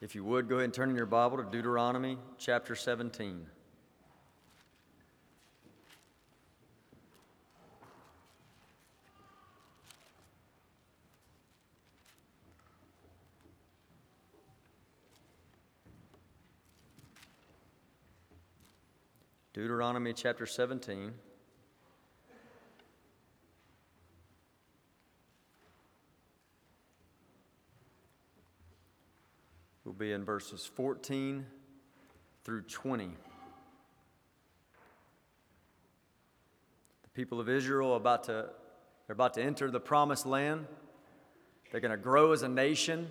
If you would, go ahead and turn in your Bible to Deuteronomy chapter 17. Deuteronomy chapter 17. Be in verses 14 through 20. The people of Israel are about to, they're about to enter the promised land. They're going to grow as a nation,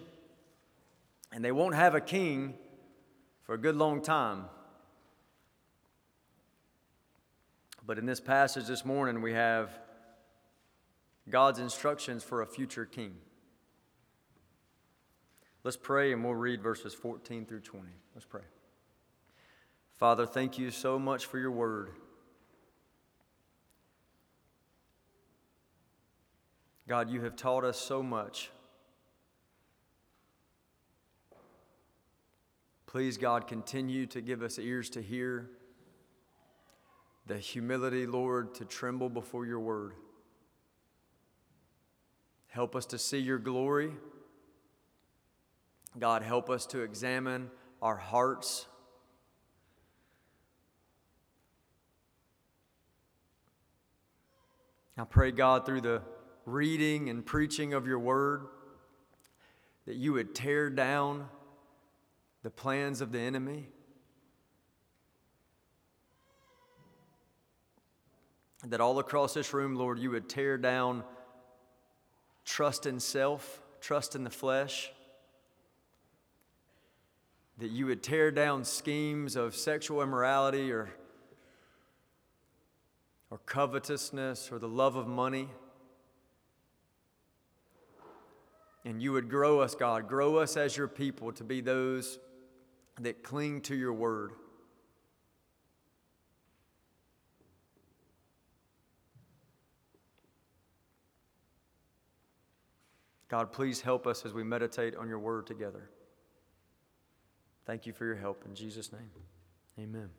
and they won't have a king for a good long time. But in this passage this morning, we have God's instructions for a future king. Let's pray and we'll read verses 14 through 20. Let's pray. Father, thank you so much for your word. God, you have taught us so much. Please, God, continue to give us ears to hear the humility, Lord, to tremble before your word. Help us to see your glory. God, help us to examine our hearts. I pray, God, through the reading and preaching of your word, that you would tear down the plans of the enemy. that all across this room, Lord, you would tear down trust in self, trust in the flesh, that you would tear down schemes of sexual immorality or, or covetousness or the love of money. And you would grow us, God, grow us as your people to be those that cling to your word. God, please help us as we meditate on your word together. Thank you for your help. In Jesus' name, amen.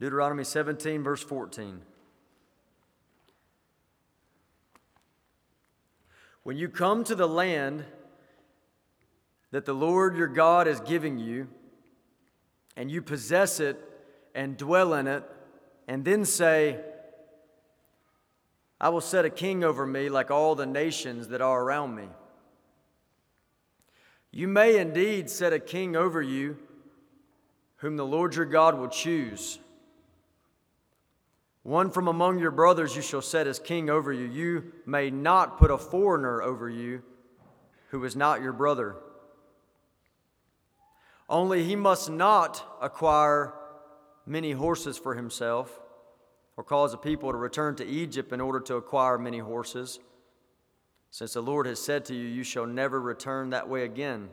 Deuteronomy 17, verse 14. When you come to the land that the Lord your God is giving you, and you possess it and dwell in it, and then say, I will set a king over me like all the nations that are around me. You may indeed set a king over you, whom the Lord your God will choose. One from among your brothers you shall set as king over you. You may not put a foreigner over you who is not your brother. Only he must not acquire many horses for himself or cause a people to return to Egypt in order to acquire many horses, since the Lord has said to you, You shall never return that way again.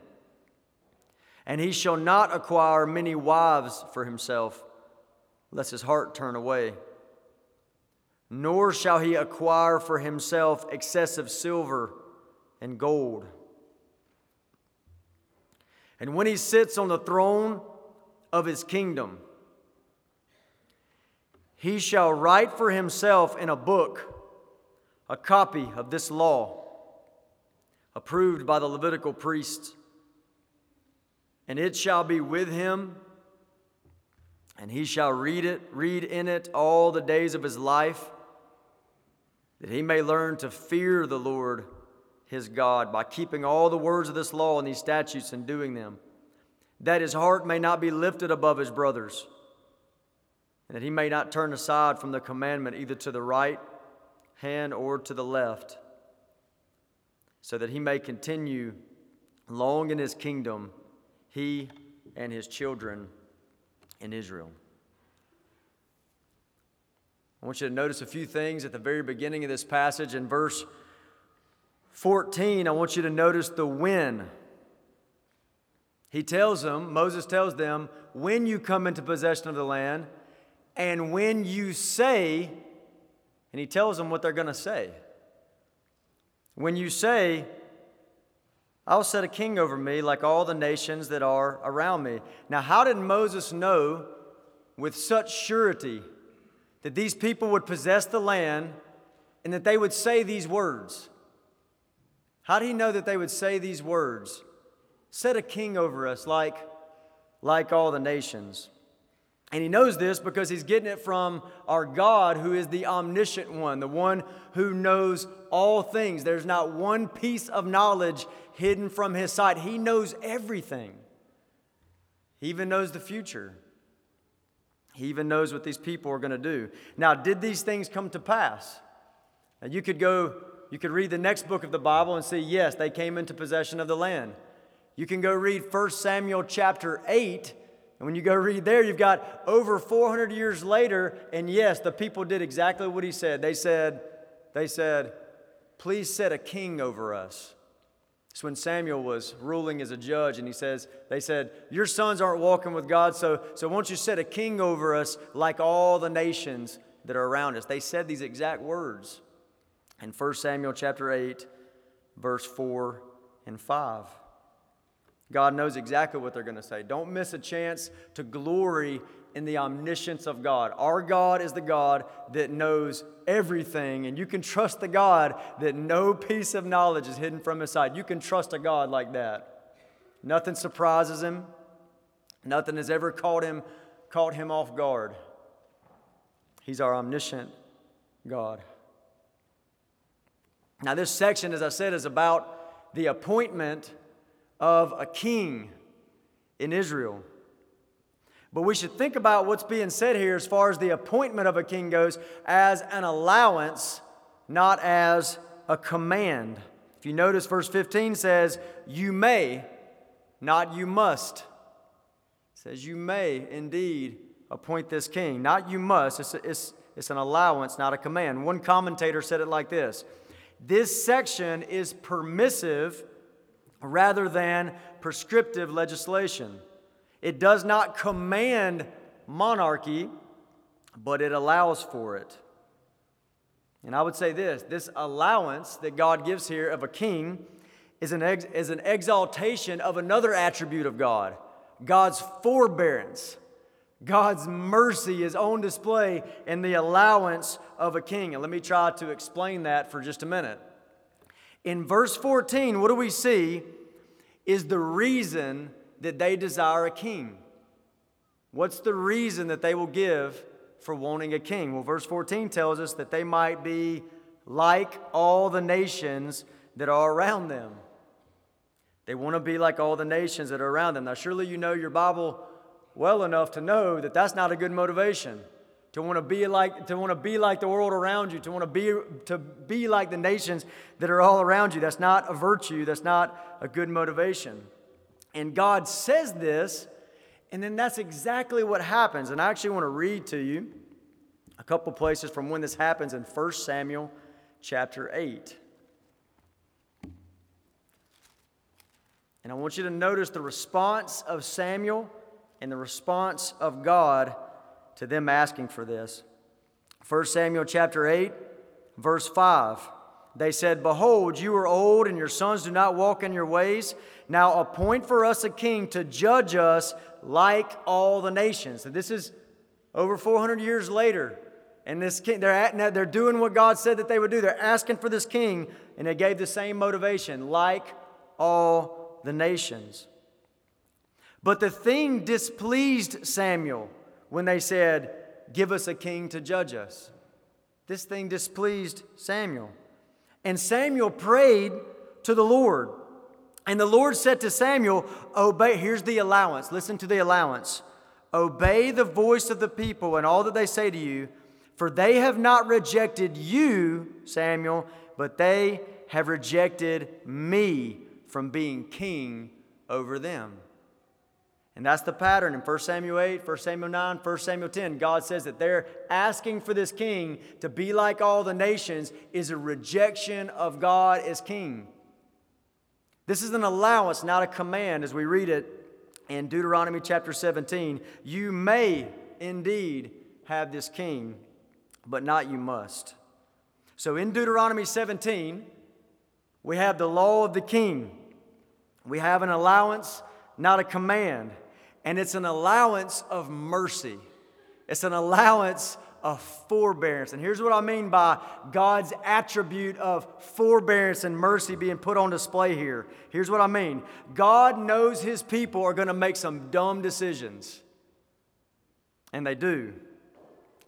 And he shall not acquire many wives for himself, lest his heart turn away. Nor shall he acquire for himself excessive silver and gold. And when he sits on the throne of his kingdom, he shall write for himself in a book a copy of this law, approved by the Levitical priests. And it shall be with him, and he shall read it, read in it all the days of his life, that he may learn to fear the Lord his God by keeping all the words of this law and these statutes and doing them, that his heart may not be lifted above his brothers and that he may not turn aside from the commandment either to the right hand or to the left, so that he may continue long in his kingdom, he and his children in Israel. I want you to notice a few things at the very beginning of this passage. In verse 14, I want you to notice the when. He tells them, Moses tells them, when you come into possession of the land, and when you say, and he tells them what they're going to say. When you say, I will set a king over me like all the nations that are around me. Now, how did Moses know with such surety that these people would possess the land and that they would say these words? How did he know that they would say these words? Set a king over us like, like all the nations. And he knows this because he's getting it from our God, who is the omniscient one, the one who knows all things. There's not one piece of knowledge hidden from his sight. He knows everything. He even knows the future. He even knows what these people are going to do. Now, did these things come to pass? Now, you could go, you could read the next book of the Bible and see, yes, they came into possession of the land. You can go read 1 Samuel chapter 8, and when you go read there, you've got over 400 years later, and yes, the people did exactly what he said. They said, they said, please set a king over us. It's when Samuel was ruling as a judge, and he says, they said, Your sons aren't walking with God, so, so won't you set a king over us like all the nations that are around us? They said these exact words in 1 Samuel chapter 8, verse 4 and 5. God knows exactly what they're going to say. Don't miss a chance to glory in the omniscience of God. Our God is the God that knows everything, and you can trust the God that no piece of knowledge is hidden from his sight. You can trust a God like that. Nothing surprises him. Nothing has ever caught him, caught him off guard. He's our omniscient God. Now, this section, as I said, is about the appointment of a king in Israel. But we should think about what's being said here as far as the appointment of a king goes as an allowance, not as a command. If you notice, verse 15 says, You may, not you must. It says, You may indeed appoint this king, not you must. It's, it's, it's an allowance, not a command. One commentator said it like this This section is permissive rather than prescriptive legislation. It does not command monarchy, but it allows for it. And I would say this this allowance that God gives here of a king is an, ex, is an exaltation of another attribute of God God's forbearance. God's mercy is on display in the allowance of a king. And let me try to explain that for just a minute. In verse 14, what do we see is the reason that they desire a king? What's the reason that they will give for wanting a king? Well, verse 14 tells us that they might be like all the nations that are around them. They want to be like all the nations that are around them. Now, surely you know your Bible well enough to know that that's not a good motivation. To want to be like to want to be like the world around you, to want to be to be like the nations that are all around you. That's not a virtue. That's not a good motivation. And God says this, and then that's exactly what happens. And I actually want to read to you a couple places from when this happens in 1 Samuel chapter 8. And I want you to notice the response of Samuel and the response of God to them asking for this. 1 Samuel chapter 8, verse 5. They said, Behold, you are old, and your sons do not walk in your ways. Now appoint for us a king to judge us like all the nations. So this is over 400 years later. And this king, they're, at, they're doing what God said that they would do. They're asking for this king, and they gave the same motivation, like all the nations. But the thing displeased Samuel when they said, Give us a king to judge us. This thing displeased Samuel. And Samuel prayed to the Lord. And the Lord said to Samuel, Obey, here's the allowance. Listen to the allowance. Obey the voice of the people and all that they say to you, for they have not rejected you, Samuel, but they have rejected me from being king over them. And that's the pattern in 1 Samuel 8, 1 Samuel 9, 1 Samuel 10. God says that they're asking for this king to be like all the nations is a rejection of God as king. This is an allowance, not a command, as we read it in Deuteronomy chapter 17. You may indeed have this king, but not you must. So in Deuteronomy 17, we have the law of the king. We have an allowance, not a command. And it's an allowance of mercy. It's an allowance of forbearance. And here's what I mean by God's attribute of forbearance and mercy being put on display here. Here's what I mean God knows his people are going to make some dumb decisions. And they do.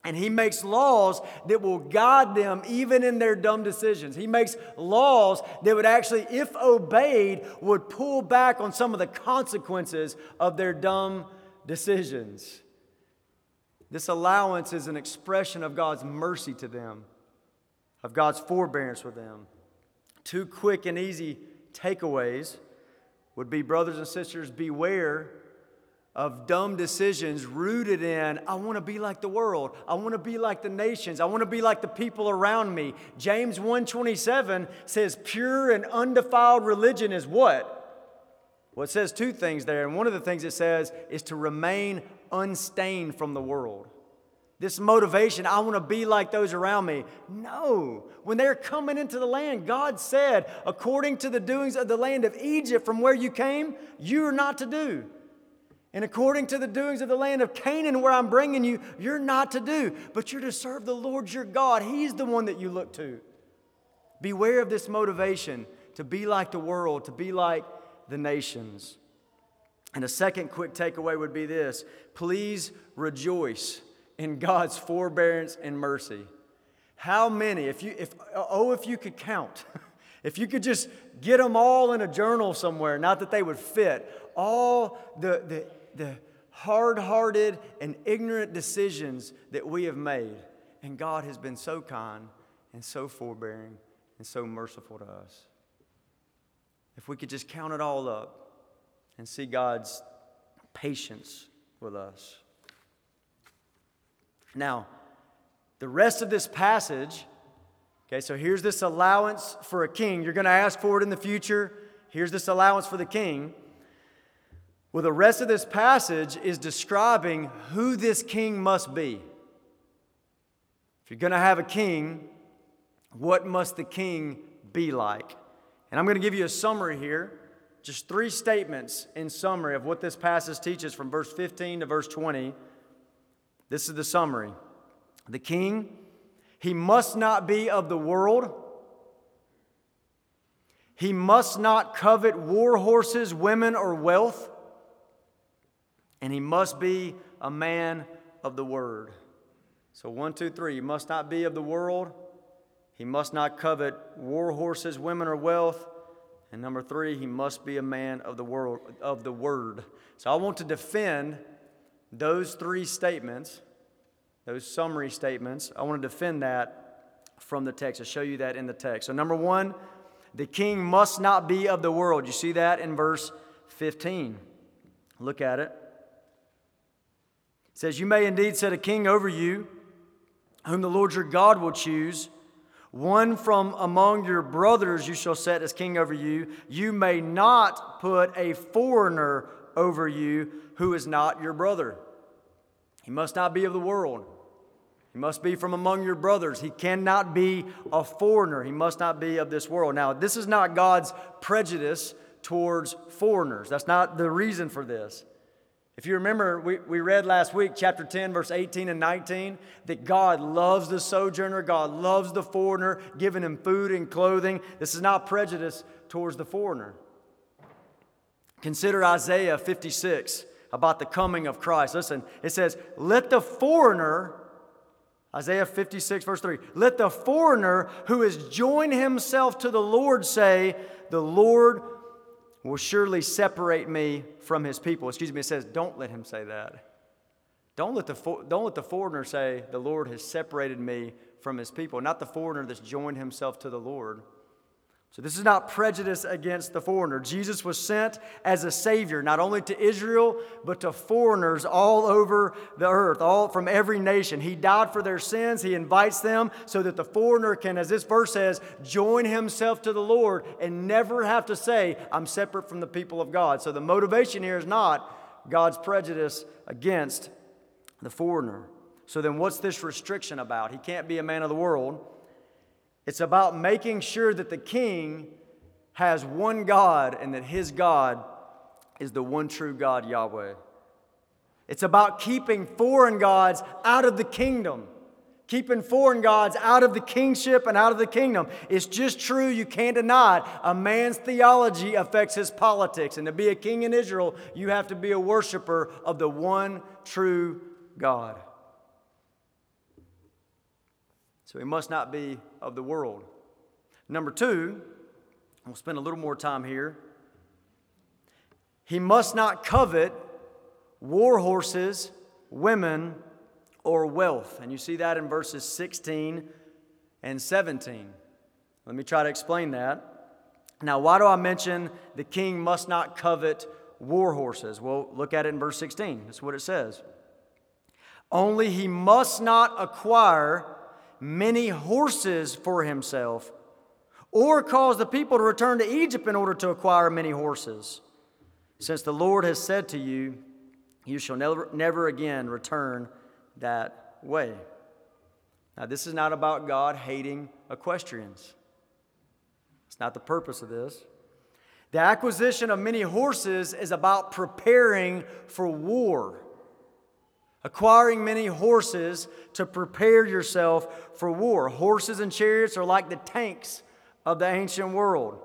And he makes laws that will guide them even in their dumb decisions. He makes laws that would actually, if obeyed, would pull back on some of the consequences of their dumb decisions. This allowance is an expression of God's mercy to them, of God's forbearance with them. Two quick and easy takeaways would be, brothers and sisters, beware of dumb decisions rooted in I want to be like the world. I want to be like the nations. I want to be like the people around me. James 1:27 says pure and undefiled religion is what? Well, it says two things there, and one of the things it says is to remain unstained from the world. This motivation, I want to be like those around me. No. When they're coming into the land, God said, according to the doings of the land of Egypt from where you came, you are not to do. And according to the doings of the land of Canaan, where I'm bringing you, you're not to do, but you're to serve the Lord your God. He's the one that you look to. Beware of this motivation to be like the world, to be like the nations. And a second quick takeaway would be this please rejoice in God's forbearance and mercy. How many, if you, if, oh, if you could count, if you could just get them all in a journal somewhere, not that they would fit, all the, the the hard hearted and ignorant decisions that we have made. And God has been so kind and so forbearing and so merciful to us. If we could just count it all up and see God's patience with us. Now, the rest of this passage, okay, so here's this allowance for a king. You're going to ask for it in the future. Here's this allowance for the king. Well, the rest of this passage is describing who this king must be. If you're going to have a king, what must the king be like? And I'm going to give you a summary here, just three statements in summary of what this passage teaches from verse 15 to verse 20. This is the summary. The king, he must not be of the world. He must not covet war horses, women, or wealth and he must be a man of the word. So, one, two, three. He must not be of the world. He must not covet war horses, women, or wealth. And number three, he must be a man of the world of the word. So I want to defend those three statements, those summary statements. I want to defend that from the text. I'll show you that in the text. So number one, the king must not be of the world. You see that in verse 15. Look at it. Says, You may indeed set a king over you, whom the Lord your God will choose. One from among your brothers you shall set as king over you. You may not put a foreigner over you who is not your brother. He must not be of the world. He must be from among your brothers. He cannot be a foreigner. He must not be of this world. Now, this is not God's prejudice towards foreigners. That's not the reason for this. If you remember, we, we read last week, chapter 10, verse 18 and 19, that God loves the sojourner, God loves the foreigner, giving him food and clothing. This is not prejudice towards the foreigner. Consider Isaiah 56 about the coming of Christ. Listen, it says, Let the foreigner, Isaiah 56, verse 3, let the foreigner who has joined himself to the Lord say, The Lord will surely separate me from his people. Excuse me, it says, don't let him say that. Don't let, the, don't let the foreigner say, the Lord has separated me from his people, not the foreigner that's joined himself to the Lord. So, this is not prejudice against the foreigner. Jesus was sent as a Savior, not only to Israel, but to foreigners all over the earth, all from every nation. He died for their sins. He invites them so that the foreigner can, as this verse says, join himself to the Lord and never have to say, I'm separate from the people of God. So, the motivation here is not God's prejudice against the foreigner. So, then what's this restriction about? He can't be a man of the world. It's about making sure that the king has one God and that his God is the one true God, Yahweh. It's about keeping foreign gods out of the kingdom, keeping foreign gods out of the kingship and out of the kingdom. It's just true, you can't deny it. A man's theology affects his politics. And to be a king in Israel, you have to be a worshiper of the one true God. So he must not be of the world. Number two, we'll spend a little more time here. He must not covet war horses, women, or wealth. And you see that in verses 16 and 17. Let me try to explain that. Now, why do I mention the king must not covet war horses? Well, look at it in verse 16. That's what it says. Only he must not acquire many horses for himself, or cause the people to return to Egypt in order to acquire many horses. Since the Lord has said to you, You shall never, never again return that way. Now, this is not about God hating equestrians. It's not the purpose of this. The acquisition of many horses is about preparing for war. Acquiring many horses to prepare yourself for war. Horses and chariots are like the tanks of the ancient world.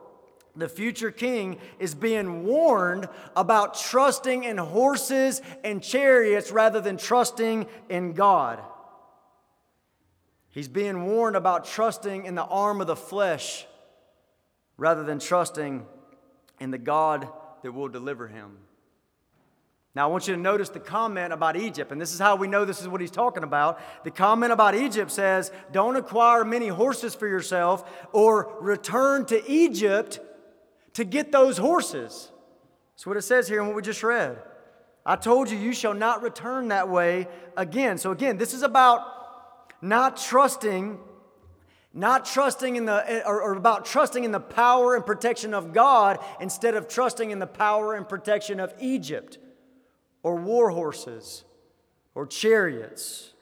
The future king is being warned about trusting in horses and chariots rather than trusting in God. He's being warned about trusting in the arm of the flesh rather than trusting in the God that will deliver him. Now, I want you to notice the comment about Egypt, and this is how we know this is what he's talking about. The comment about Egypt says, Don't acquire many horses for yourself or return to Egypt to get those horses. That's what it says here in what we just read. I told you, you shall not return that way again. So, again, this is about not trusting not trusting in the or, or, about trusting in the power and protection of God instead of trusting in the power and protection of Egypt or war horses or chariots.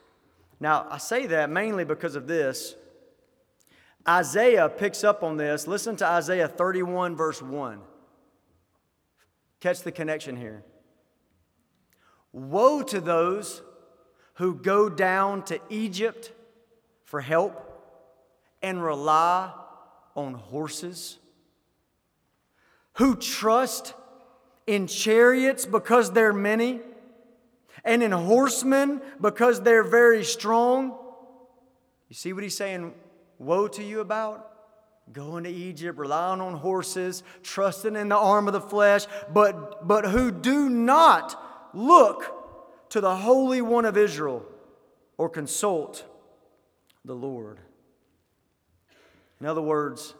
Now, I say that mainly because of this. Isaiah picks up on this. Listen to Isaiah 31, verse 1. Catch the connection here. Woe to those who go down to Egypt for help and rely on horses, who trust in chariots because they're many, and in horsemen because they're very strong. You see what he's saying? Woe to you about? Going to Egypt, relying on horses, trusting in the arm of the flesh, but, but who do not look to the Holy One of Israel or consult the Lord. In other words,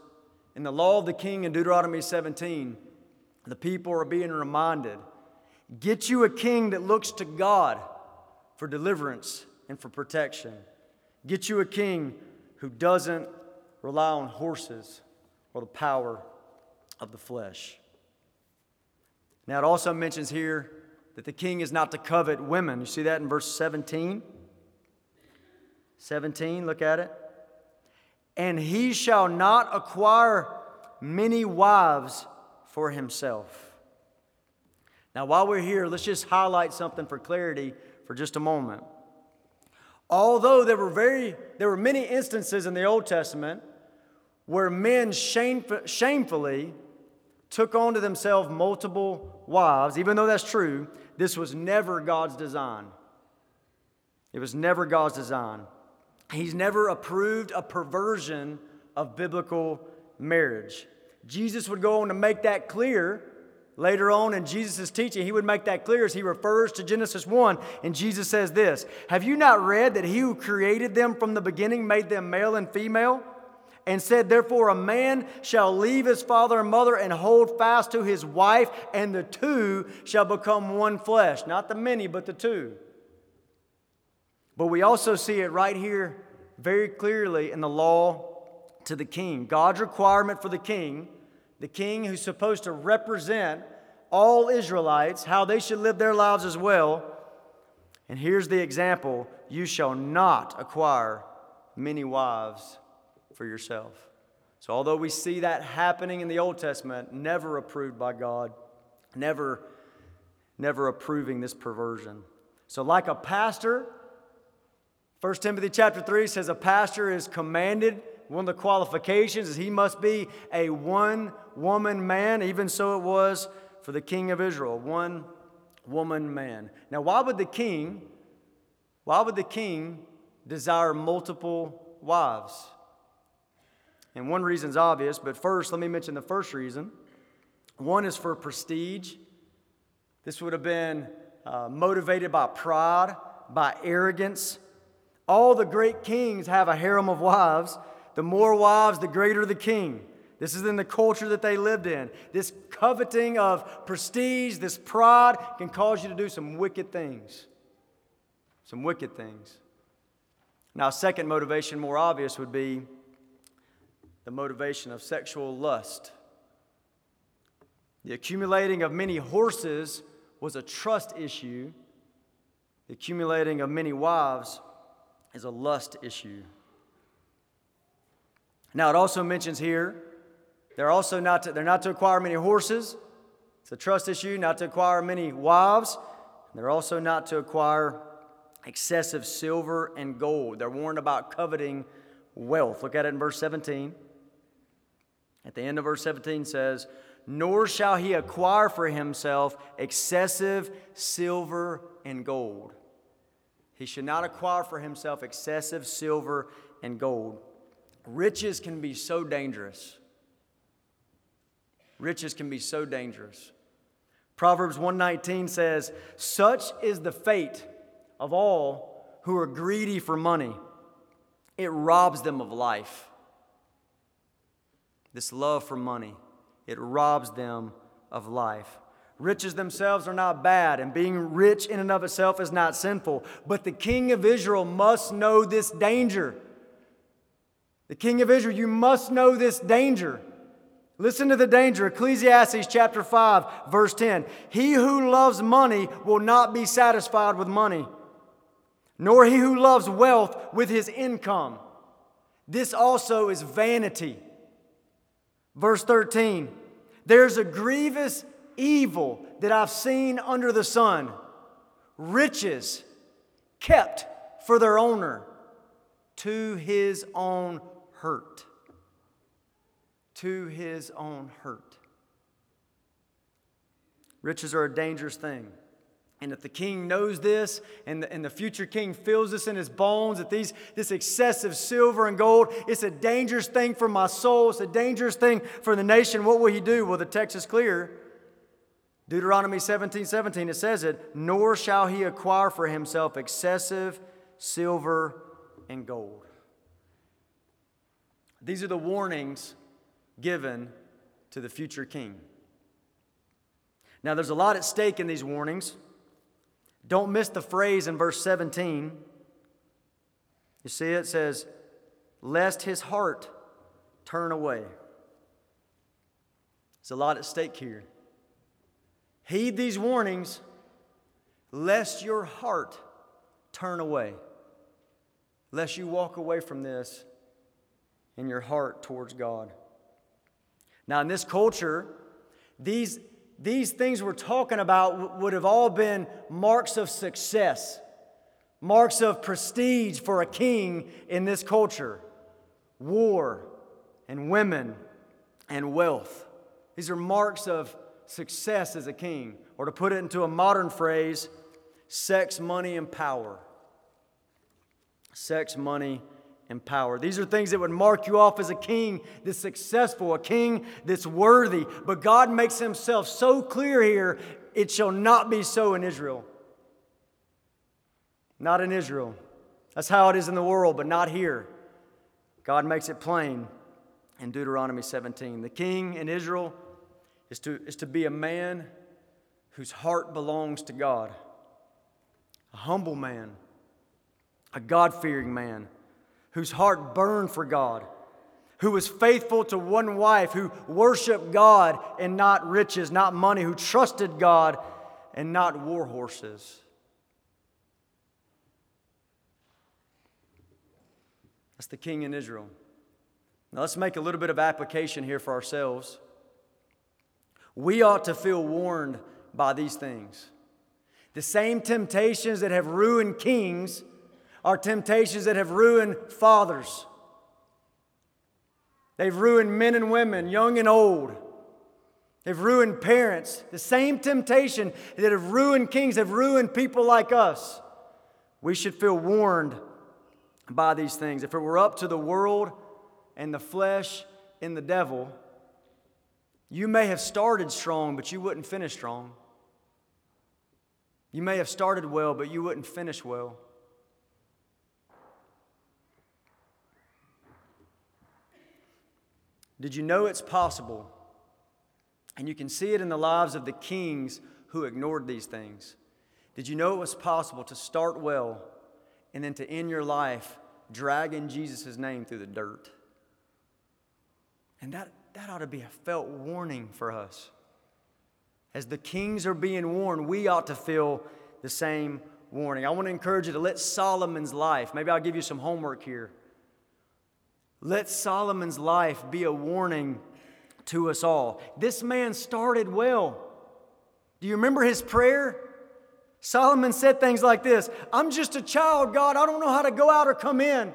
in the law of the king in Deuteronomy 17, the people are being reminded get you a king that looks to God for deliverance and for protection. Get you a king who doesn't rely on horses or the power of the flesh. Now, it also mentions here that the king is not to covet women. You see that in verse 17? 17, look at it. And he shall not acquire many wives for himself. Now, while we're here, let's just highlight something for clarity for just a moment. Although there were very there were many instances in the Old Testament where men shamefully took onto themselves multiple wives, even though that's true, this was never God's design. It was never God's design. He's never approved a perversion of biblical marriage. Jesus would go on to make that clear later on in Jesus' teaching. He would make that clear as he refers to Genesis 1. And Jesus says this Have you not read that he who created them from the beginning made them male and female? And said, Therefore, a man shall leave his father and mother and hold fast to his wife, and the two shall become one flesh. Not the many, but the two. But we also see it right here very clearly in the law to the king. God's requirement for the king, the king who's supposed to represent all Israelites, how they should live their lives as well. And here's the example you shall not acquire many wives for yourself. So, although we see that happening in the Old Testament, never approved by God, never, never approving this perversion. So, like a pastor, 1 Timothy chapter 3 says a pastor is commanded, one of the qualifications is he must be a one woman man, even so it was for the king of Israel, one woman man. Now, why would the king, why would the king desire multiple wives? And one reason is obvious, but first, let me mention the first reason. One is for prestige. This would have been uh, motivated by pride, by arrogance. All the great kings have a harem of wives. The more wives, the greater the king. This is in the culture that they lived in. This coveting of prestige, this pride can cause you to do some wicked things. Some wicked things. Now, second motivation, more obvious, would be the motivation of sexual lust. The accumulating of many horses was a trust issue. The accumulating of many wives is a lust issue. Now, it also mentions here they're also not to, they're not to acquire many horses. It's a trust issue, not to acquire many wives. They're also not to acquire excessive silver and gold. They're warned about coveting wealth. Look at it in verse 17. At the end of verse 17 says, Nor shall he acquire for himself excessive silver and gold. He should not acquire for himself excessive silver and gold. Riches can be so dangerous. Riches can be so dangerous. Proverbs 119 says, Such is the fate of all who are greedy for money. It robs them of life this love for money. It robs them of life. Riches themselves are not bad, and being rich in and of itself is not sinful. But the king of Israel must know this danger. The king of Israel, you must know this danger. Listen to the danger. Ecclesiastes chapter 5, verse 10. He who loves money will not be satisfied with money, nor he who loves wealth with his income. This also is vanity. Verse 13 There's a grievous evil that I've seen under the sun riches kept for their owner to his own hurt. To his own hurt. Riches are a dangerous thing. And if the king knows this, and the, and the future king feels this in his bones, that these, this excessive silver and gold, it's a dangerous thing for my soul, it's a dangerous thing for the nation, what will he do? Well, the text is clear. Deuteronomy 17 17, it says it, nor shall he acquire for himself excessive silver and gold. These are the warnings given to the future king. Now, there's a lot at stake in these warnings. Don't miss the phrase in verse 17. You see, it says, Lest his heart turn away. There's a lot at stake here. Heed these warnings, lest your heart turn away, lest you walk away from this in your heart towards God. Now, in this culture, these these things we're talking about would have all been marks of success, marks of prestige for a king in this culture war and women and wealth. These are marks of success as a king, or to put it into a modern phrase, sex, money, and power. Sex, money, and power. These are things that would mark you off as a king that's successful, a king that's worthy. But God makes himself so clear here it shall not be so in Israel. Not in Israel. That's how it is in the world, but not here. God makes it plain in Deuteronomy 17. The king in Israel is to, is to be a man whose heart belongs to God, a humble man, a God fearing man whose heart burned for God, who was faithful to one wife, who worshiped God and not riches, not money, who trusted God and not war horses. That's the king in Israel. Now, let's make a little bit of application here for ourselves. We ought to feel warned by these things. The same temptations that have ruined kings are temptations that have ruined fathers. They've ruined men and women, young and old. They've ruined parents. The same temptation that have ruined kings have ruined people like us. We should feel warned by these things. If it were up to the world and the flesh and the devil, you may have started strong, but you wouldn't finish strong. You may have started well, but you wouldn't finish well. Did you know it's possible? And you can see it in the lives of the kings who ignored these things. Did you know it was possible to start well and then to end your life dragging Jesus' name through the dirt? And that, that ought to be a felt warning for us. As the kings are being warned, we ought to feel the same warning. I want to encourage you to let Solomon's life, maybe I'll give you some homework here. Let Solomon's life be a warning to us all. This man started well. Do you remember his prayer? Solomon said things like this I'm just a child, God. I don't know how to go out or come in.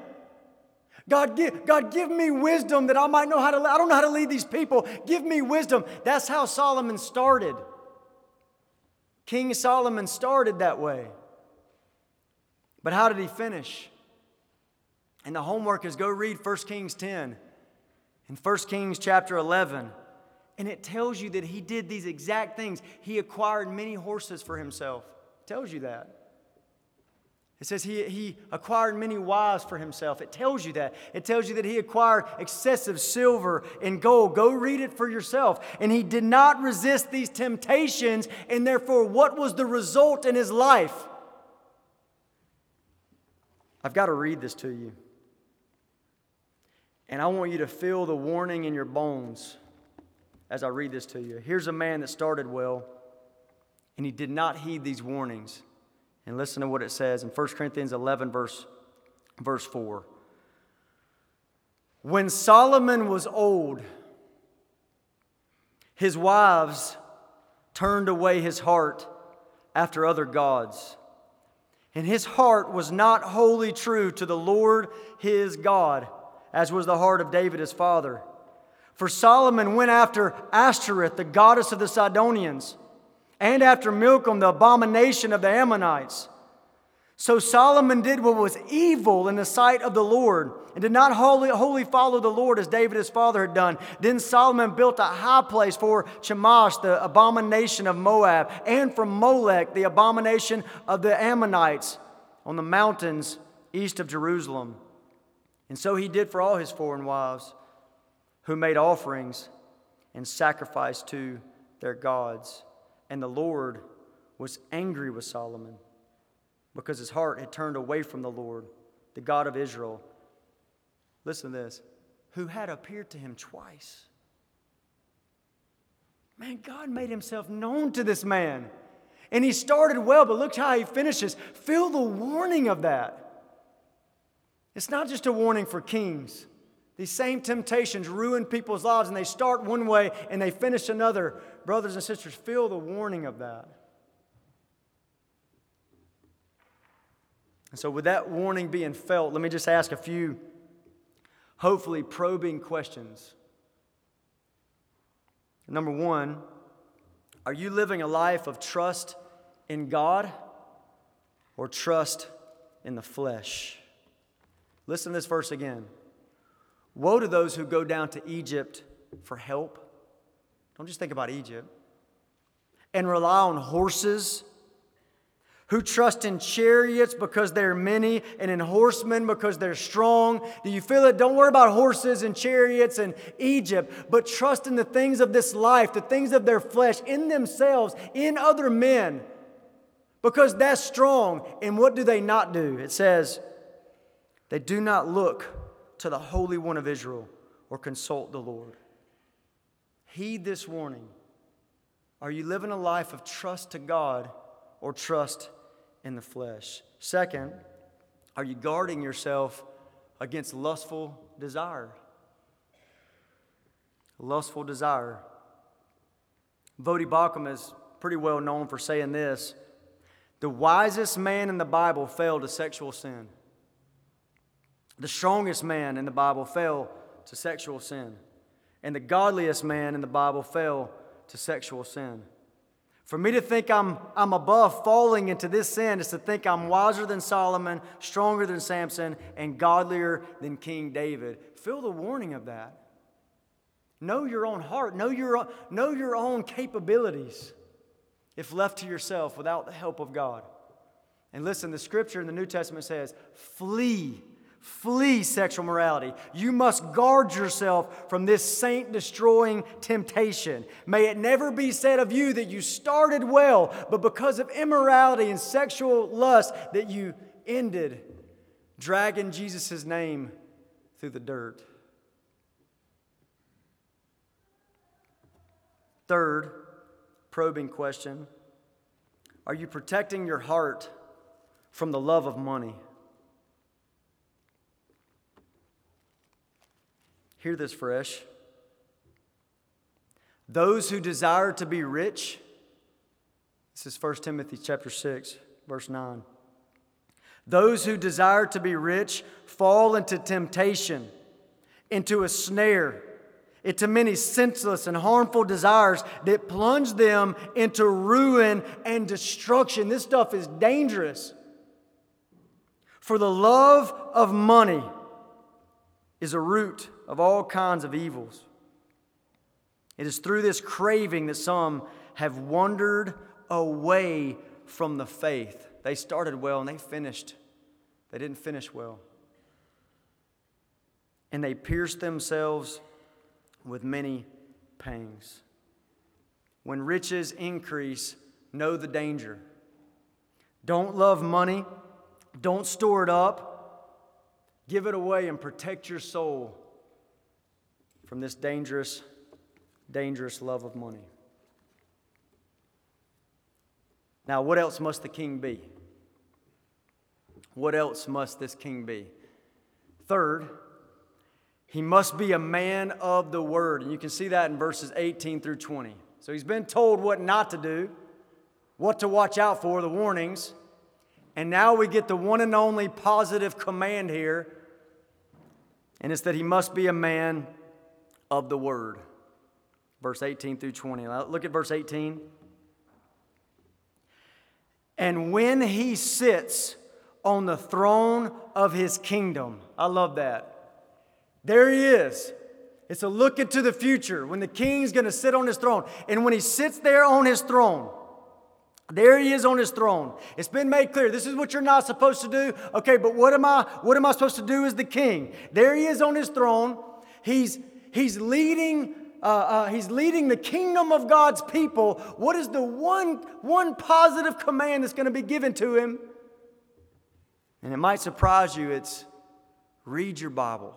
God give, God, give me wisdom that I might know how to, I don't know how to lead these people. Give me wisdom. That's how Solomon started. King Solomon started that way. But how did he finish? And the homework is go read 1 Kings 10 and 1 Kings chapter 11. And it tells you that he did these exact things. He acquired many horses for himself. It tells you that. It says he, he acquired many wives for himself. It tells you that. It tells you that he acquired excessive silver and gold. Go read it for yourself. And he did not resist these temptations, and therefore, what was the result in his life? I've got to read this to you. And I want you to feel the warning in your bones as I read this to you. Here's a man that started well, and he did not heed these warnings. And listen to what it says in 1 Corinthians 11, verse, verse 4. When Solomon was old, his wives turned away his heart after other gods. And his heart was not wholly true to the Lord his God, as was the heart of David his father. For Solomon went after Ashtoreth, the goddess of the Sidonians and after Milcom, the abomination of the Ammonites. So Solomon did what was evil in the sight of the Lord and did not wholly, wholly follow the Lord as David his father had done. Then Solomon built a high place for Chemosh, the abomination of Moab, and for Molech, the abomination of the Ammonites, on the mountains east of Jerusalem. And so he did for all his foreign wives who made offerings and sacrificed to their gods. And the Lord was angry with Solomon because his heart had turned away from the Lord, the God of Israel. Listen to this who had appeared to him twice. Man, God made himself known to this man. And he started well, but look how he finishes. Feel the warning of that. It's not just a warning for kings. These same temptations ruin people's lives, and they start one way and they finish another. Brothers and sisters, feel the warning of that. And so, with that warning being felt, let me just ask a few, hopefully, probing questions. Number one, are you living a life of trust in God or trust in the flesh? Listen to this verse again. Woe to those who go down to Egypt for help. Don't just think about Egypt. And rely on horses. Who trust in chariots because they're many and in horsemen because they're strong. Do you feel it? Don't worry about horses and chariots and Egypt, but trust in the things of this life, the things of their flesh, in themselves, in other men, because that's strong. And what do they not do? It says, they do not look to the Holy One of Israel or consult the Lord. Heed this warning. Are you living a life of trust to God or trust in the flesh? Second, are you guarding yourself against lustful desire? lustful desire. Voddie Baucham is pretty well known for saying this The wisest man in the Bible fell to sexual sin. The strongest man in the Bible fell to sexual sin. And the godliest man in the Bible fell to sexual sin. For me to think I'm, I'm above falling into this sin is to think I'm wiser than Solomon, stronger than Samson, and godlier than King David. Feel the warning of that. Know your own heart, know your, know your own capabilities if left to yourself without the help of God. And listen, the scripture in the New Testament says, flee Flee sexual morality. You must guard yourself from this saint destroying temptation. May it never be said of you that you started well, but because of immorality and sexual lust, that you ended dragging Jesus' name through the dirt. Third, probing question Are you protecting your heart from the love of money? Hear this fresh. Those who desire to be rich, this is 1 Timothy chapter 6, verse 9. Those who desire to be rich fall into temptation, into a snare, into many senseless and harmful desires that plunge them into ruin and destruction. This stuff is dangerous. For the love of money is a root of all kinds of evils. It is through this craving that some have wandered away from the faith. They started well and they finished. They didn't finish well. And they pierced themselves with many pangs. When riches increase, know the danger. Don't love money, don't store it up. Give it away and protect your soul from this dangerous, dangerous love of money. Now, what else must the king be? What else must this king be? Third, he must be a man of the word. And you can see that in verses 18 through 20. So he's been told what not to do, what to watch out for, the warnings. And now we get the one and only positive command here, and it's that he must be a man of the word. Verse 18 through 20. Look at verse 18. And when he sits on the throne of his kingdom, I love that. There he is. It's a look into the future when the king's going to sit on his throne. And when he sits there on his throne, there he is on his throne. It's been made clear. This is what you're not supposed to do. Okay, but what am I what am I supposed to do as the king? There he is on his throne. He's He's leading, uh, uh, he's leading the kingdom of God's people. What is the one, one positive command that's going to be given to him? And it might surprise you it's read your Bible,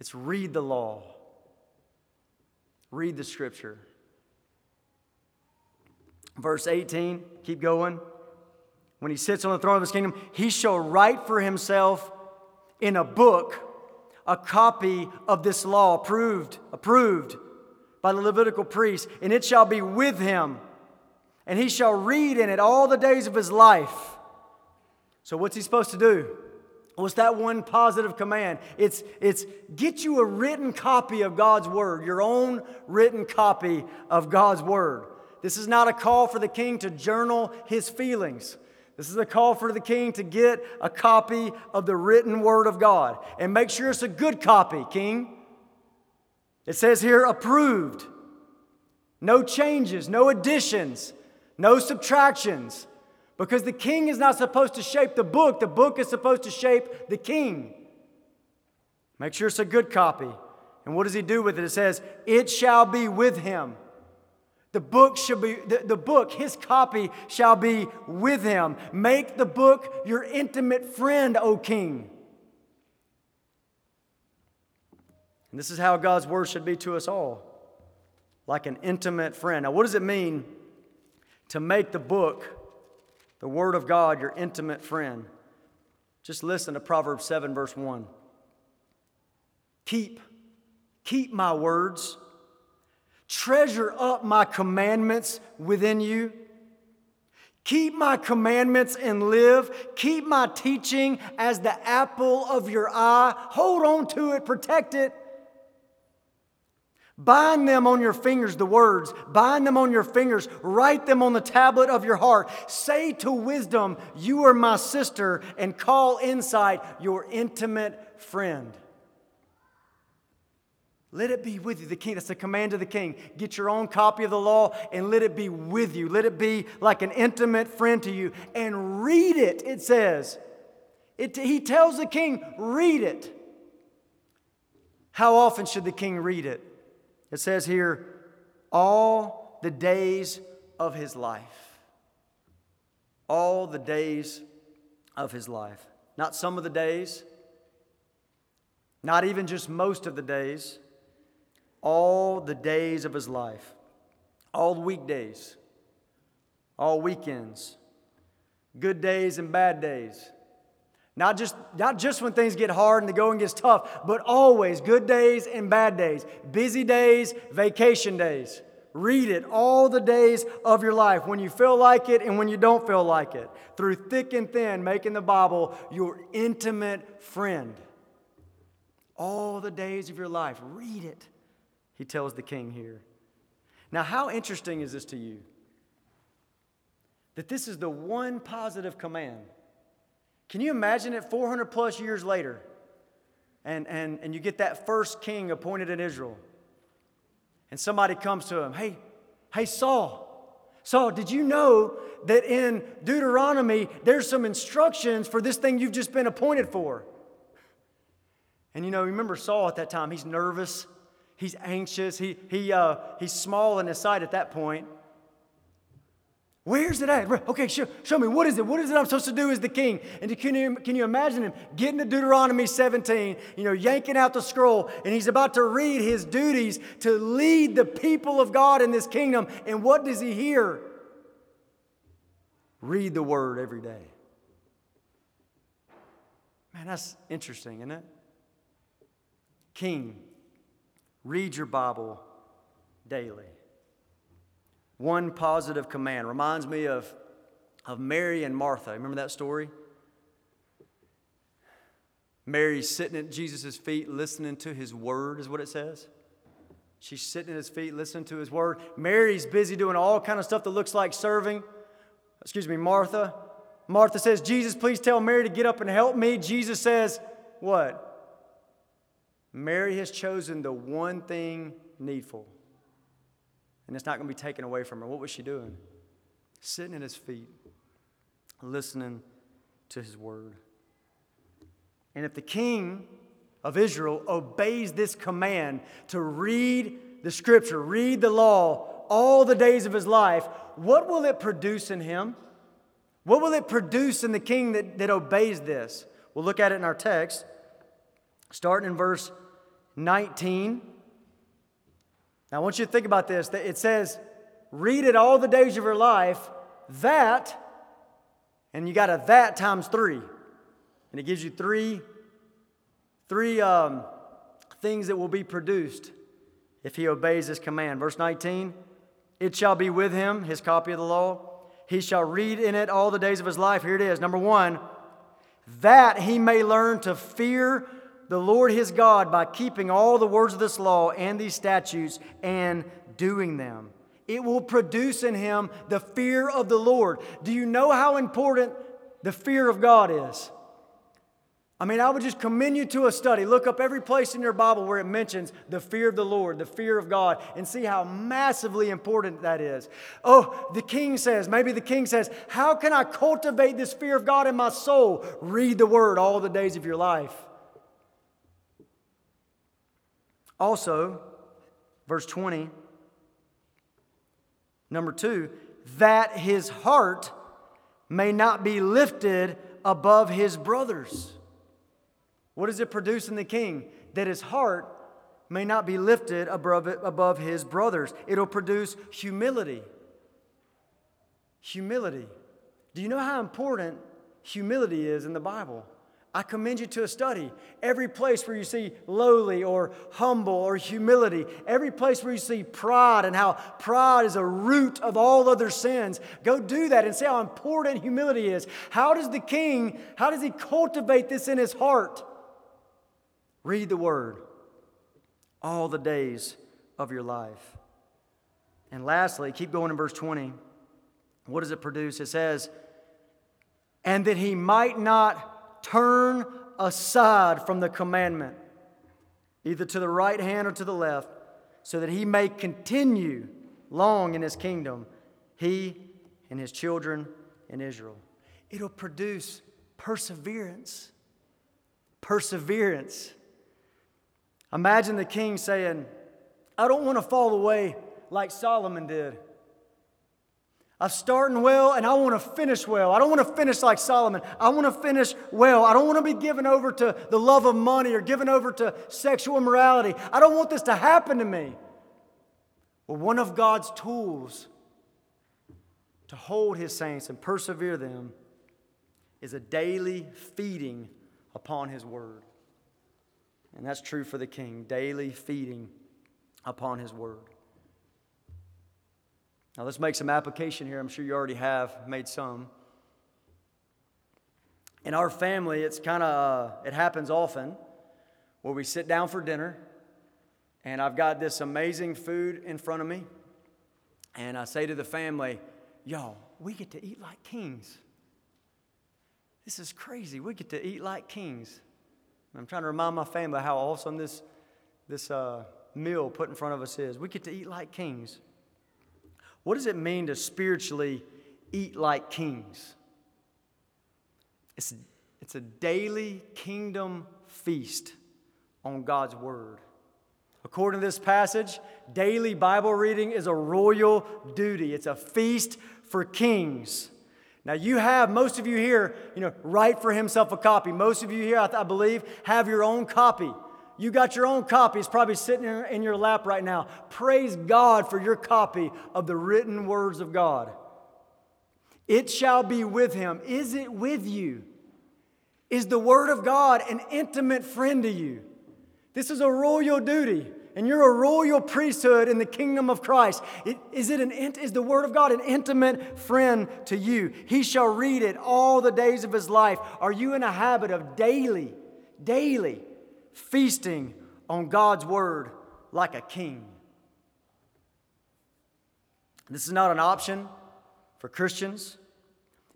it's read the law, read the scripture. Verse 18, keep going. When he sits on the throne of his kingdom, he shall write for himself in a book a copy of this law approved, approved by the Levitical priest, and it shall be with him, and he shall read in it all the days of his life. So, what's he supposed to do? What's that one positive command? It's, it's get you a written copy of God's word, your own written copy of God's word. This is not a call for the king to journal his feelings. This is a call for the king to get a copy of the written word of God. And make sure it's a good copy, king. It says here approved. No changes, no additions, no subtractions. Because the king is not supposed to shape the book, the book is supposed to shape the king. Make sure it's a good copy. And what does he do with it? It says, It shall be with him. The book should be the, the book, his copy shall be with him. Make the book your intimate friend, O king. And this is how God's word should be to us all like an intimate friend. Now, what does it mean to make the book, the word of God, your intimate friend? Just listen to Proverbs 7, verse 1. Keep Keep my words. Treasure up my commandments within you. Keep my commandments and live. Keep my teaching as the apple of your eye. Hold on to it, protect it. Bind them on your fingers, the words. Bind them on your fingers. Write them on the tablet of your heart. Say to wisdom, You are my sister, and call insight your intimate friend. Let it be with you. The king, that's the command of the king. Get your own copy of the law and let it be with you. Let it be like an intimate friend to you and read it, it says. It, he tells the king, read it. How often should the king read it? It says here, all the days of his life. All the days of his life. Not some of the days, not even just most of the days all the days of his life, all the weekdays, all weekends, good days and bad days. Not just, not just when things get hard and the going gets tough, but always good days and bad days, busy days, vacation days. Read it all the days of your life, when you feel like it and when you don't feel like it, through thick and thin, making the Bible your intimate friend. All the days of your life, read it he tells the king here. Now, how interesting is this to you? That this is the one positive command. Can you imagine it 400 plus years later? And, and, and you get that first king appointed in Israel. And somebody comes to him, hey, hey, Saul, Saul, did you know that in Deuteronomy there's some instructions for this thing you've just been appointed for? And you know, remember Saul at that time, he's nervous. He's anxious. He, he, uh, he's small in his sight at that point. Where's it at? Okay, show, show me. What is it? What is it I'm supposed to do as the king? And can you, can you imagine him getting to Deuteronomy 17, you know, yanking out the scroll, and he's about to read his duties to lead the people of God in this kingdom. And what does he hear? Read the word every day. Man, that's interesting, isn't it? King, Read your Bible daily. One positive command reminds me of, of Mary and Martha. Remember that story? Mary's sitting at Jesus' feet listening to his word, is what it says. She's sitting at his feet listening to his word. Mary's busy doing all kind of stuff that looks like serving. Excuse me, Martha. Martha says, Jesus, please tell Mary to get up and help me. Jesus says, What? Mary has chosen the one thing needful, and it's not going to be taken away from her. What was she doing? Sitting at his feet, listening to his word. And if the king of Israel obeys this command to read the scripture, read the law all the days of his life, what will it produce in him? What will it produce in the king that, that obeys this? We'll look at it in our text, starting in verse 19. Now, I want you to think about this. It says, read it all the days of your life, that, and you got a that times three. And it gives you three, three um, things that will be produced if he obeys this command. Verse 19, it shall be with him, his copy of the law. He shall read in it all the days of his life. Here it is. Number one, that he may learn to fear the Lord his God by keeping all the words of this law and these statutes and doing them. It will produce in him the fear of the Lord. Do you know how important the fear of God is? I mean, I would just commend you to a study. Look up every place in your Bible where it mentions the fear of the Lord, the fear of God, and see how massively important that is. Oh, the king says, maybe the king says, How can I cultivate this fear of God in my soul? Read the word all the days of your life. Also, verse 20, number two, that his heart may not be lifted above his brothers. What does it produce in the king? That his heart may not be lifted above, above his brothers. It'll produce humility. Humility. Do you know how important humility is in the Bible? I commend you to a study. Every place where you see lowly or humble or humility, every place where you see pride and how pride is a root of all other sins, go do that and see how important humility is. How does the king, how does he cultivate this in his heart? Read the word all the days of your life. And lastly, keep going in verse 20. What does it produce? It says, and that he might not turn aside from the commandment, either to the right hand or to the left, so that he may continue long in his kingdom, he and his children in Israel. It'll produce perseverance. Perseverance. Imagine the king saying, I don't want to fall away like Solomon did. I'm starting well and I want to finish well. I don't want to finish like Solomon. I want to finish well. I don't want to be given over to the love of money or given over to sexual immorality. I don't want this to happen to me. Well, one of God's tools to hold his saints and persevere them is a daily feeding upon his word. And that's true for the king daily feeding upon his word. Now, let's make some application here. I'm sure you already have made some. In our family, it's kind of, uh, it happens often where we sit down for dinner and I've got this amazing food in front of me. And I say to the family, y'all, we get to eat like kings. This is crazy. We get to eat like kings. I'm trying to remind my family how awesome this, this uh, meal put in front of us is. We get to eat like kings. What does it mean to spiritually eat like kings? It's, it's a daily kingdom feast on God's Word. According to this passage, daily Bible reading is a royal duty, it's a feast for kings. Now, you have, most of you here, you know, write for himself a copy. Most of you here, I, I believe, have your own copy. You got your own copy. It's probably sitting in your lap right now. Praise God for your copy of the written words of God. It shall be with him. Is it with you? Is the word of God an intimate friend to you? This is a royal duty, and you're a royal priesthood in the kingdom of Christ. It, is, it an, is the word of God an intimate friend to you? He shall read it all the days of his life. Are you in a habit of daily, daily feasting on God's word like a king. This is not an option for Christians.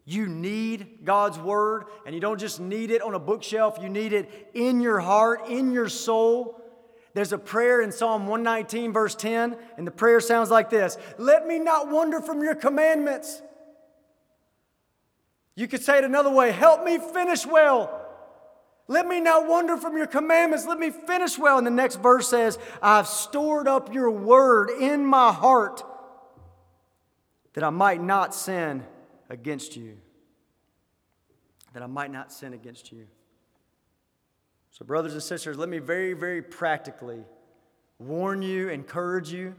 You need God's word, and you don't just need it on a bookshelf, you need it in your heart, in your soul. There's a prayer in Psalm 119, verse 10, and the prayer sounds like this Let me not wander from your commandments. You could say it another way Help me finish well. Let me not wander from your commandments. Let me finish well. And the next verse says, I've stored up your word in my heart that I might not sin against you. That I might not sin against you. So, brothers and sisters, let me very, very practically warn you, encourage you.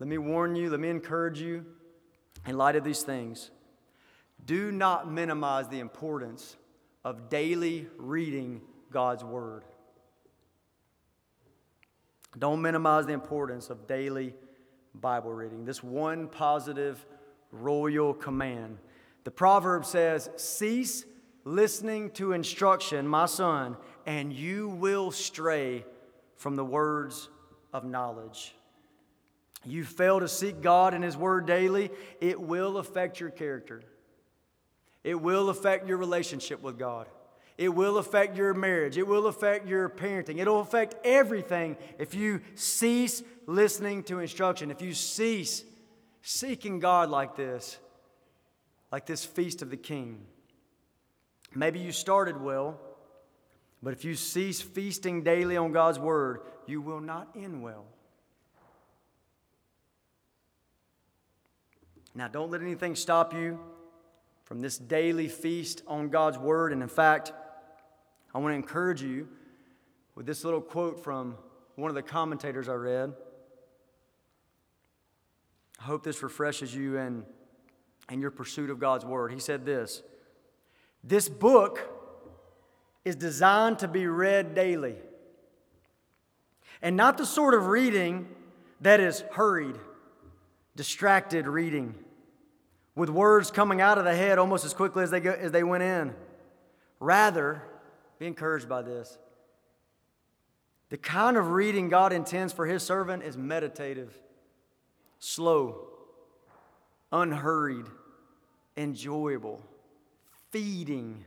Let me warn you, let me encourage you in light of these things. Do not minimize the importance of daily reading God's Word. Don't minimize the importance of daily Bible reading. This one positive royal command. The proverb says, Cease listening to instruction, my son, and you will stray from the words of knowledge. You fail to seek God and His Word daily, it will affect your character. It will affect your relationship with God. It will affect your marriage. It will affect your parenting. It'll affect everything if you cease listening to instruction, if you cease seeking God like this, like this feast of the King. Maybe you started well, but if you cease feasting daily on God's word, you will not end well. Now, don't let anything stop you from this daily feast on God's Word. And in fact, I want to encourage you with this little quote from one of the commentators I read. I hope this refreshes you in, in your pursuit of God's Word. He said this This book is designed to be read daily. And not the sort of reading that is hurried, distracted reading, with words coming out of the head almost as quickly as they, go, as they went in. Rather, be encouraged by this. The kind of reading God intends for His servant is meditative, slow, unhurried, enjoyable, feeding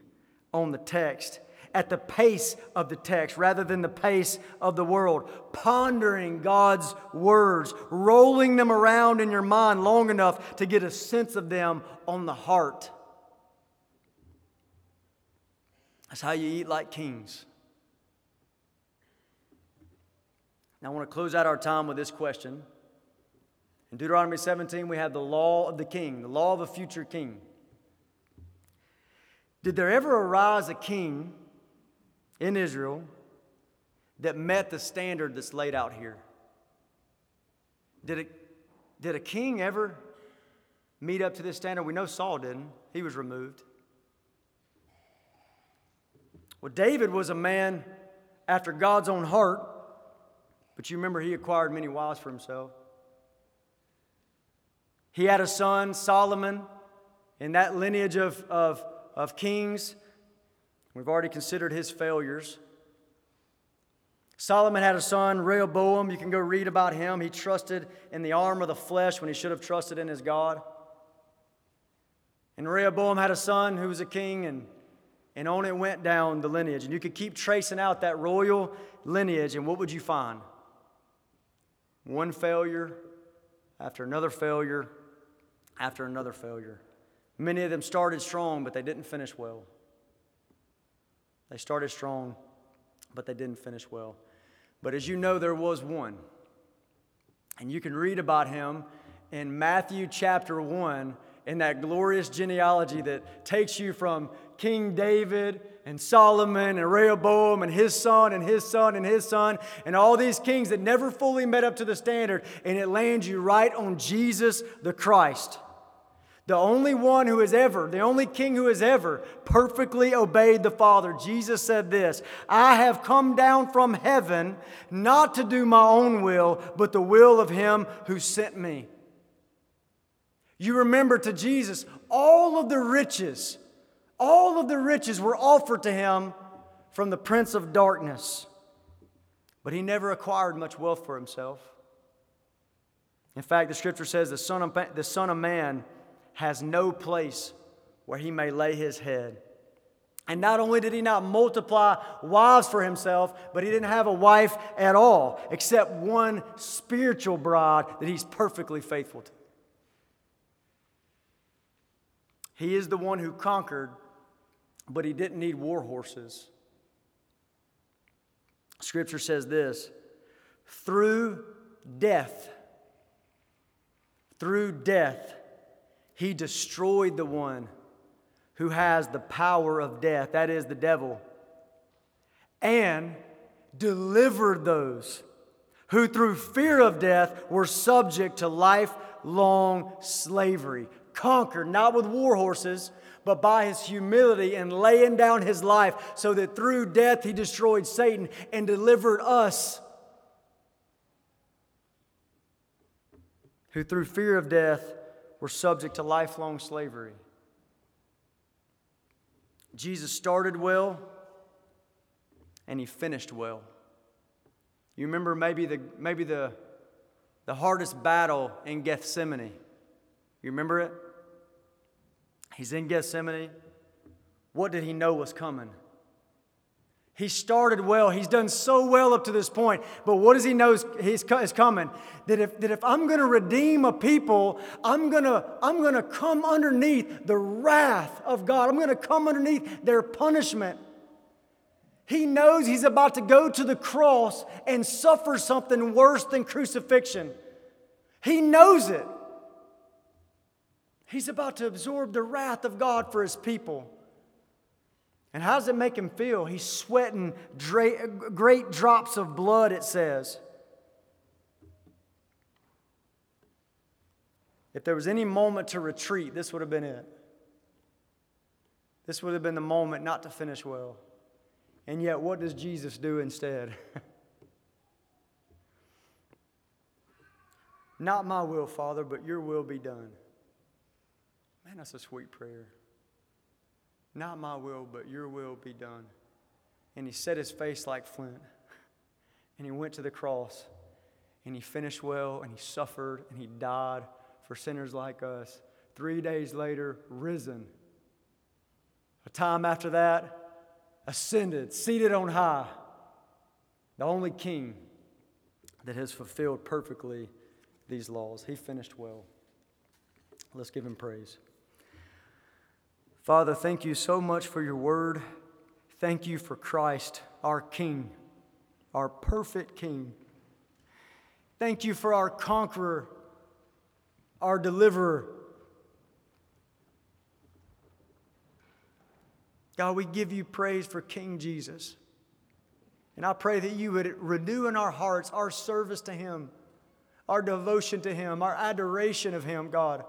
on the text at the pace of the text rather than the pace of the world, pondering God's words, rolling them around in your mind long enough to get a sense of them on the heart. That's how you eat like kings. Now, I want to close out our time with this question. In Deuteronomy 17, we have the law of the king, the law of a future king. Did there ever arise a king in Israel that met the standard that's laid out here? Did, it, did a king ever meet up to this standard? We know Saul didn't, he was removed. Well, David was a man after God's own heart, but you remember he acquired many wives for himself. He had a son, Solomon, in that lineage of, of, of kings. We've already considered his failures. Solomon had a son, Rehoboam. You can go read about him. He trusted in the arm of the flesh when he should have trusted in his God. And Rehoboam had a son who was a king, and, and on it went down the lineage. And you could keep tracing out that royal lineage, and what would you find? One failure after another failure after another failure. Many of them started strong, but they didn't finish well. They started strong, but they didn't finish well. But as you know, there was one. And you can read about him in Matthew chapter 1 in that glorious genealogy that takes you from King David and Solomon and Rehoboam and his son and his son and his son and all these kings that never fully met up to the standard. And it lands you right on Jesus the Christ. The only one who has ever, the only king who has ever perfectly obeyed the Father. Jesus said this I have come down from heaven not to do my own will, but the will of him who sent me. You remember to Jesus, all of the riches, all of the riches were offered to him from the prince of darkness. But he never acquired much wealth for himself. In fact, the scripture says the Son of, the son of Man has no place where he may lay his head. And not only did he not multiply wives for himself, but he didn't have a wife at all, except one spiritual bride that he's perfectly faithful to. He is the one who conquered, but he didn't need war horses. Scripture says this through death, through death, he destroyed the one who has the power of death, that is the devil, and delivered those who through fear of death were subject to lifelong slavery, conquered not with war horses, but by his humility and laying down his life, so that through death he destroyed Satan and delivered us, who through fear of death were subject to lifelong slavery. Jesus started well and he finished well. You remember maybe the, maybe the, the hardest battle in Gethsemane. You remember it? He's in Gethsemane. What did he know was coming? He started well. He's done so well up to this point. But what does he know is, coming? That if, that if I'm going to redeem a people, I'm going to I'm going to come underneath the wrath of God. I'm going to come underneath their punishment. He knows he's about to go to the cross and suffer something worse than crucifixion. He knows it. He's about to absorb the wrath of God for his people. And how does it make him feel? He's sweating great drops of blood, it says. If there was any moment to retreat, this would have been it. This would have been the moment not to finish well. And yet, what does Jesus do instead? Not my will, Father, but your will be done. Man, that's a sweet prayer. Not my will, but your will be done. And he set his face like flint. And he went to the cross. And he finished well. And he suffered. And he died for sinners like us. Three days later, risen. A time after that, ascended, seated on high. The only king that has fulfilled perfectly these laws. He finished well. Let's give him praise. Father, thank you so much for your word. Thank you for Christ, our King, our perfect King. Thank you for our conqueror, our deliverer. God, we give you praise for King Jesus. And I pray that you would renew in our hearts our service to him, our devotion to him, our adoration of him, God.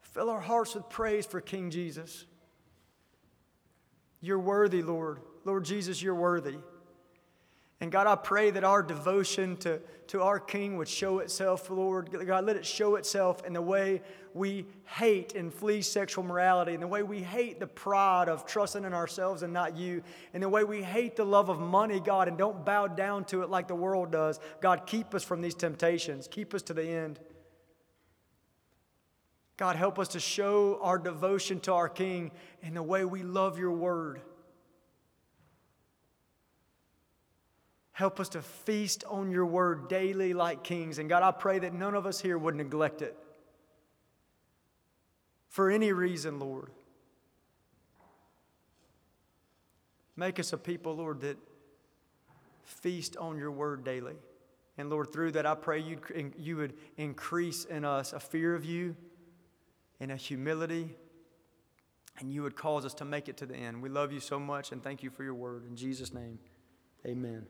Fill our hearts with praise for King Jesus. You're worthy, Lord. Lord Jesus, you're worthy. And God, I pray that our devotion to, to our King would show itself, Lord. God, let it show itself in the way we hate and flee sexual morality, in the way we hate the pride of trusting in ourselves and not you, in the way we hate the love of money, God, and don't bow down to it like the world does. God, keep us from these temptations, keep us to the end. God, help us to show our devotion to our King in the way we love your word. Help us to feast on your word daily like kings. And God, I pray that none of us here would neglect it for any reason, Lord. Make us a people, Lord, that feast on your word daily. And Lord, through that, I pray you you would increase in us a fear of you in a humility, and you would cause us to make it to the end. We love you so much and thank you for your word. In Jesus' name, amen.